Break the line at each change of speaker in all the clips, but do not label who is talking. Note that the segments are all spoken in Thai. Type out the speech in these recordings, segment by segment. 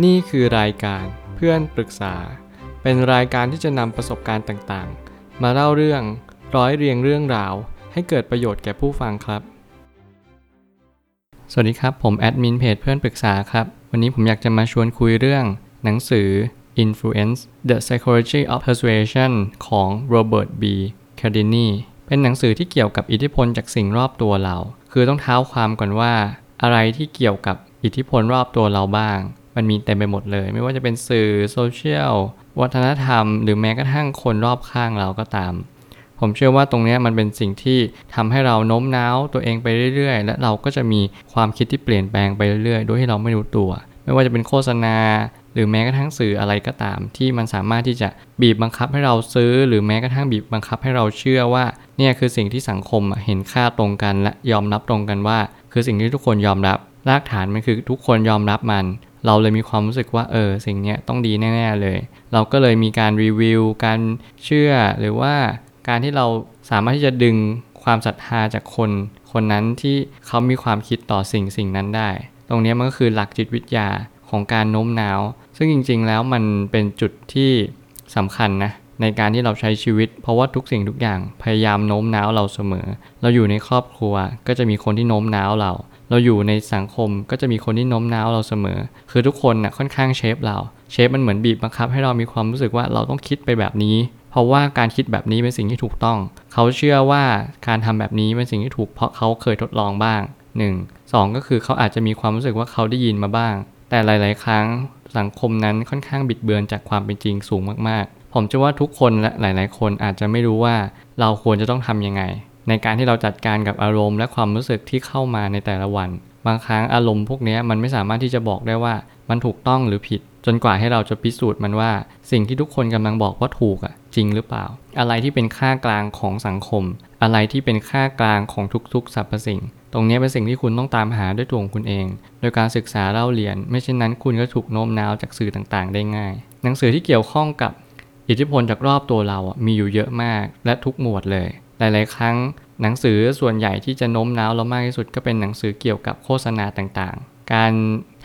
นี่คือรายการเพื่อนปรึกษา เป็นรายการที่จะนำประสบการณ์ต่างๆ มาเล่าเรื่องร้อยเรียงเรื่องราว ให้เกิดประโยชน์แก่ผู้ฟังครับ สวัสดีครับ ผมแอดมินเพจเพื่อนปรึกษาครับ วันนี้ผมอยากจะมาชวนคุยเรื่อง หนังสือ Influence The Psychology of Persuasion ของ Robert B. Cialdini เป็นหนังสือที่เกี่ยวกับอิทธิพลจากสิ่งรอบตัวเรา คือต้องเท้าความก่อนว่า อะไรที่เกี่ยวกับอิทธิพลรอบตัวเราบ้าง มันมีเต็มไปหมดเลย ไม่ว่าจะเป็นสื่อโซเชียลวัฒนธรรม หรือแม้กระทั่งคนรอบข้างเราก็ตาม ผมเชื่อว่าตรงนี้มันเป็นสิ่งที่ทำให้เราโน้มน้าวตัวเองไปเรื่อยๆ และเราก็จะมีความคิดที่เปลี่ยนแปลงไปเรื่อยๆ โดยที่เราไม่รู้ตัว ไม่ว่าจะเป็นโฆษณา หรือแม้กระทั่งสื่ออะไรก็ตาม ที่มันสามารถที่จะบีบบังคับให้เราซื้อ หรือแม้กระทั่งบีบบังคับให้เราเชื่อว่าเนี่ยคือสิ่งที่สังคมเห็นค่าตรงกันและยอมรับตรงกันว่า คือสิ่งที่ทุกคนยอมรับรากฐานมันคือทุกคนยอมรับมัน เราเลยมีความรู้สึกว่าเออสิ่งนี้ต้องดีแน่ ๆ เลย เราก็เลยมีการรีวิว การเชื่อหรือว่าการที่เราสามารถที่จะดึงความศรัทธาจากคน คนนั้นที่เขามีความคิดต่อสิ่งสิ่งนั้นได้ ตรงนี้มันก็คือหลักจิตวิทยาของการโน้มน้าว ซึ่งจริง ๆ แล้วมันเป็นจุดที่สำคัญนะในการที่เราใช้ชีวิต เพราะว่าทุกสิ่งทุกอย่างพยายามโน้มน้าวเราเสมอ เราอยู่ในครอบครัวก็จะมีคนที่โน้มน้าวเรา เราอยู่ในสังคมก็จะมีคนที่โน้มน้าวเราเสมอ คือทุกคนนะ่ะค่อนข้างเชฟเรา เชฟมันเหมือนบีบบังคับให้เรามีความรู้สึกว่าเราต้องคิดไปแบบนี้ เพราะว่าการคิดแบบนี้เป็นสิ่งที่ถูกต้อง เขาเชื่อว่าการทำแบบนี้เป็นสิ่งที่ถูกเพราะเขาเคยทดลองบ้าง 1. 2 ก็คือเขาอาจจะมีความรู้สึกว่าเขาได้ยินมาบ้าง แต่หลาย ๆ ครั้งสังคมนั้นค่อนข้างบิดเบือนจากความเป็นจริงสูงมาก ๆ ผมเชื่อว่าทุกคนและหลาย ๆ คนอาจจะไม่รู้ว่าเราควรจะต้องทำยังไง ในการที่เราจัดการกับอารมณ์และความรู้สึกที่เข้ามาในแต่ละวัน บางครั้งอารมณ์พวกนี้มันไม่สามารถที่จะบอกได้ว่ามันถูกต้องหรือผิด จนกว่าให้เราจะพิสูจน์มันว่า สิ่งที่ทุกคนกำลังบอกว่าถูกอะจริงหรือเปล่า อะไรที่เป็นค่ากลางของสังคม อะไรที่เป็นค่ากลางของทุกๆสรรพสิ่ง ตรงนี้เป็นสิ่งที่คุณต้องตามหาด้วยตัวของคุณเอง โดยการศึกษาเล่าเรียน ไม่เช่นนั้นคุณก็ถูกโน้มน้าวจากสื่อต่างๆ ได้ง่าย หนังสือที่เกี่ยวข้องกับอิทธิพลจากรอบตัวเรามีอยู่เยอะมากและทุกหมวดเลย หลาย ๆ ครั้งหนังสือส่วนใหญ่ที่จะโน้มน้าวเรามากที่สุดก็เป็นหนังสือเกี่ยวกับโฆษณาต่างๆ การ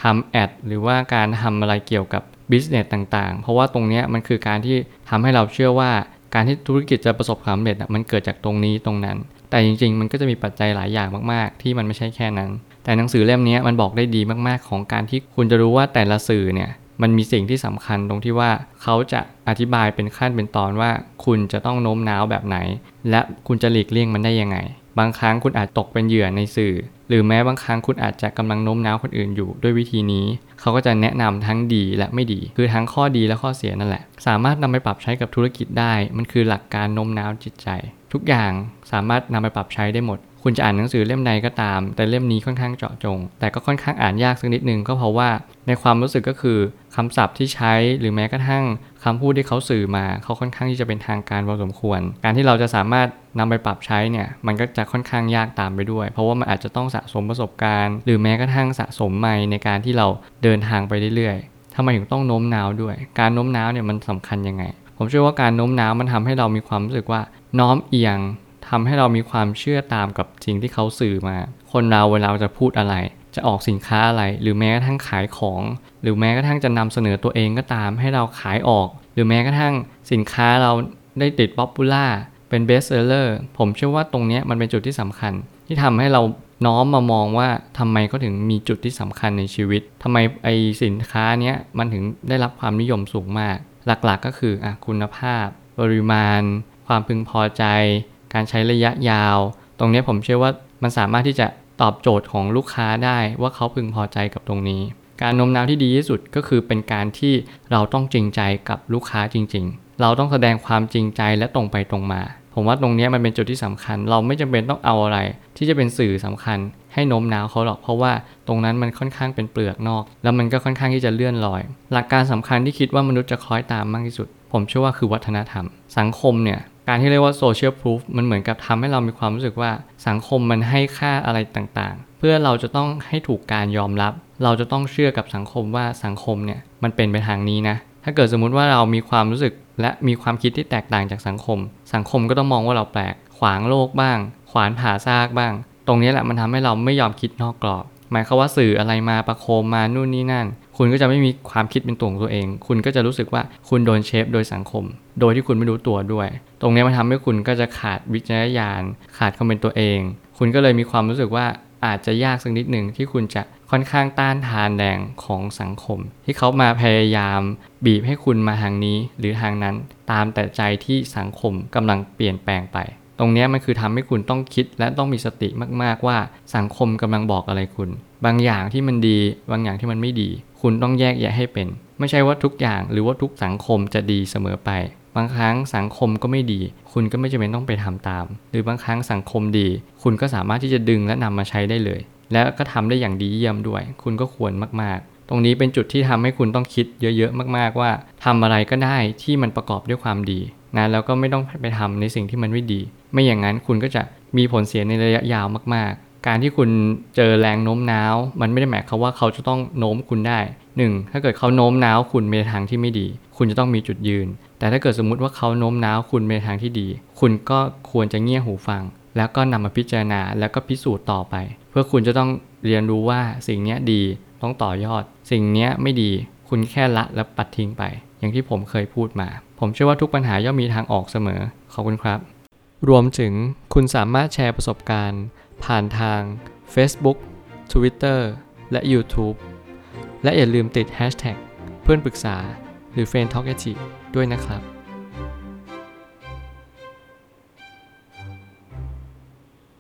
ทำแอดหรือว่าการทำอะไรเกี่ยวกับบิสเนสต่างๆ เพราะว่าตรงนี้มันคือการที่ทำให้เราเชื่อว่าการที่ธุรกิจจะประสบความสำเร็จมันเกิดจากตรงนี้ตรงนั้น แต่จริง ๆ มันก็จะมีปัจจัยหลายอย่างมากๆ ที่มันไม่ใช่แค่นั้น แต่หนังสือเล่มนี้มันบอกได้ดีมากๆ ของการที่คุณจะรู้ว่าแต่ละสื่อเนี่ย มันมีสิ่งที่สำคัญตรงที่ว่าเขาจะอธิบายเป็นขั้นเป็นตอนว่า คุณจะต้องโน้มน้าวแบบไหน และคุณจะหลีกเลี่ยงมันได้ยังไง บางครั้งคุณอาจตกเป็นเหยื่อในสื่อ หรือแม้บางครั้งคุณอาจจะกำลังโน้มน้าวคนอื่นอยู่ด้วยวิธีนี้ เขาก็จะแนะนำทั้งดีและไม่ดี คือทั้งข้อดีและข้อเสียนั่นแหละ สามารถนำไปปรับใช้กับธุรกิจได้ มันคือหลักการโน้มน้าวจิตใจ ทุกอย่างสามารถนำไปปรับใช้ได้หมด คุณจะอ่านหนังสือเล่มใดก็ตาม แต่เล่มนี้ค่อนข้างเจาะจง แต่ก็ค่อนข้างอ่านยากสักนิดนึงก็เพราะว่าในความรู้สึกก็คือคำศัพท์ที่ใช้หรือแม้กระทั่งคำพูดที่เขาสื่อมา เขาค่อนข้างที่จะเป็นทางการพอสมควร การที่เราจะสามารถนำไปปรับใช้เนี่ยมันก็จะค่อนข้างยากตามไปด้วย เพราะว่ามันอาจจะต้องสะสมประสบการณ์ หรือแม้กระทั่งสะสมใหม่ในการที่เราเดินทางไปเรื่อยๆทำไมถึงต้องโน้มน้าวด้วย การโน้มน้าวเนี่ยมันสำคัญยังไง ผมเชื่อว่าการโน้มน้าวมันทำให้เรามีความรู้สึกว่าโน้มเอียง ทำให้เรามีความเชื่อตามกับสิ่งที่เขาสื่อมา คนเราเวลาจะพูดอะไร จะออกสินค้าอะไร หรือแม้กระทั่งขายของ หรือแม้กระทั่งจะนำเสนอตัวเองก็ตามให้เราขายออก หรือแม้กระทั่งสินค้าเราได้ติด popular เป็น best seller ผมเชื่อว่าตรงนี้มันเป็นจุดที่สำคัญ ที่ทำให้เราย้อนมามองว่าทำไมเขาถึงมีจุดที่สำคัญในชีวิตทำไมไอสินค้าเนี้ยมันถึงได้รับความนิยมสูงมาก หลักๆกก็คืออคุณภาพ ปริมาณ ความพึงพอใจ การใช้ระยะยาว ตรงนี้ผมเชื่อว่ามันสามารถที่จะตอบโจทย์ของลูกค้าได้ว่าเขาพึงพอใจกับตรงนี้ การโน้มน้าวที่ดีที่สุดก็คือเป็นการที่เราต้องจริงใจกับลูกค้าจริง ๆ เราต้องแสดงความจริงใจและตรงไปตรงมา ผมว่าตรงนี้มันเป็นจุดที่สำคัญ เราไม่จำเป็นต้องเอาอะไร ที่จะเป็นสื่อสำคัญ ให้โน้มน้าวเขาหรอกเพราะว่าตรงนั้นมันค่อนข้างเป็นเปลือกนอก แล้วมันก็ค่อนข้างที่จะเลื่อนลอย หลักการสำคัญที่คิดว่ามนุษย์จะคล้อยตามมากที่สุด ผมเชื่อว่าคือวัฒนธรรม สังคมเนี่ย การที่เรียกว่าโซเชียลพ o ูฟมันเหมือนกับทำให้เรามีความรู้สึกว่าสังคมมันให้ค่าอะไรต่างๆ เพื่อเราจะต้องให้ถูกการยอมรับ เราจะต้องเชื่อกับสังคมว่าสังคมเนี่ยมันเป็นไปทางนี้นะ ถ้าเกิดสมมุติว่าเรามีความรู้สึกและมีความคิดที่แตกต่างจากสังคม สังคมก็ต้องมองว่าเราแปลก ขวางโลกบ้าง ขวานผ่าซากบ้าง ตรงนี้แหละมันทำให้เราไม่ยอมคิดนอกกรอบ หมายความว่าสื่ออะไรมาประโคมมานู่นนี่นั่น คุณก็จะไม่มีความคิดเป็นตัวของตัวเอง คุณก็จะรู้สึกว่าคุณโดนเชฟโดยสังคม โดยที่คุณไม่รู้ตัวด้วย ตรงนี้มันทำให้คุณก็จะขาดวิจารณญาณ ขาดความเป็นตัวเอง คุณก็เลยมีความรู้สึกว่าอาจจะยากสักนิดหนึ่งที่คุณจะค่อนข้างต้านทานแรงของสังคม ที่เขามาพยายามบีบให้คุณมาทางนี้หรือทางนั้น ตามแต่ใจที่สังคมกำลังเปลี่ยนแปลงไป ตรงนี้มันคือทำให้คุณต้องคิดและต้องมีสติมากๆว่าสังคมกำลังบอกอะไรคุณ บางอย่างที่มันดี บางอย่างที่มันไม่ดี คุณต้องแยกแยะให้เป็น ไม่ใช่ว่าทุกอย่างหรือว่าทุกสังคมจะดีเสมอไป บางครั้งสังคมก็ไม่ดี คุณก็ไม่จำเป็นต้องไปทำตาม หรือบางครั้งสังคมดี คุณก็สามารถที่จะดึงและนำมาใช้ได้เลย และก็ทำได้อย่างดีเยี่ยมด้วย คุณก็ควรมากๆ ตรงนี้เป็นจุดที่ทำให้คุณต้องคิดเยอะๆมาก ๆว่าทำอะไรก็ได้ที่มันประกอบด้วยความดีนะแล้วก็ไม่ต้องไปทำในสิ่งที่มันไม่ดี ไม่อย่างนั้นคุณก็จะมีผลเสียในระยะยาวมากๆ การที่คุณเจอแรงโน้มน้าว มันไม่ได้หมายความว่าเขาจะต้องโน้มคุณได้ 1. ถ้าเกิดเขาโน้มน้าวคุณไปทางที่ไม่ดี คุณจะต้องมีจุดยืน แต่ถ้าเกิดสมมุติว่าเขาโน้มน้าวคุณไปทางที่ดี คุณก็ควรจะเงี่ยหูฟัง แล้วก็นำมาพิจารณาแล้วก็พิสูจน์ต่อไป เพื่อคุณจะต้องเรียนรู้ว่าสิ่งนี้ดี ต้องต่อยอด สิ่งนี้ไม่ดีคุณแค่ละและปัดทิ้งไป อย่างที่ผมเคยพูดมา ผมเชื่อว่าทุกปัญหาย่อมมีทางออกเสมอ ขอบคุณครับ รวมถึงคุณสามารถแชร์ประสบการณ์ ผ่านทาง Facebook Twitter และ YouTube และอย่าลืมติด Hashtag เพื่อนปรึกษาหรือ f r ร e n d t a l k a ด้วยนะครับ